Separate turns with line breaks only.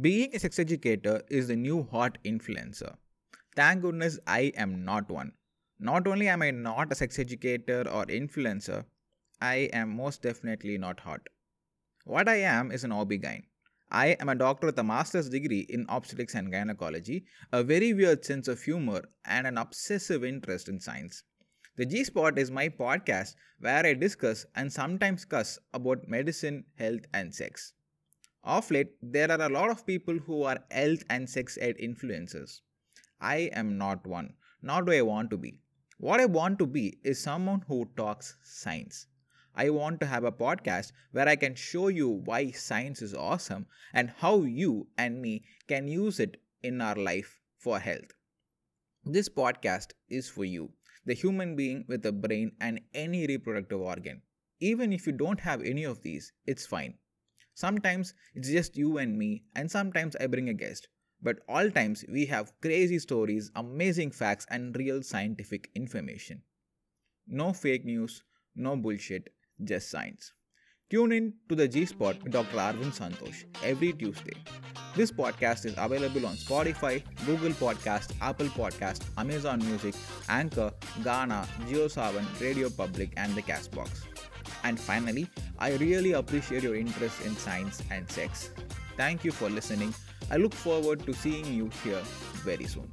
Being a sex educator is the new hot influencer. Thank goodness I am not one. Not only am I not a sex educator or influencer, I am most definitely not hot. What I am is an OB-GYN. I am a doctor with a master's degree in obstetrics and gynecology, a very weird sense of humor, and an obsessive interest in science. The G Spot is my podcast where I discuss and sometimes cuss about medicine, health, and sex. Of late, there are a lot of people who are health and sex ed influencers. I am not one, nor do I want to be. What I want to be is someone who talks science. I want to have a podcast where I can show you why science is awesome and how you and me can use it in our life for health. This podcast is for you, the human being with a brain and any reproductive organ. Even if you don't have any of these, it's fine. Sometimes it's just you and me, and sometimes I bring a guest. But all times we have crazy stories, amazing facts, and real scientific information. No fake news, no bullshit, just science. Tune in to the G Spot with Dr. Arvindh Santhosh every Tuesday. This podcast is available on Spotify, Google Podcast, Apple Podcast, Amazon Music, Anchor, Gaana, JioSaavn, Radio Public, and the Castbox. And finally, I really appreciate your interest in science and sex. Thank you for listening. I look forward to seeing you here very soon.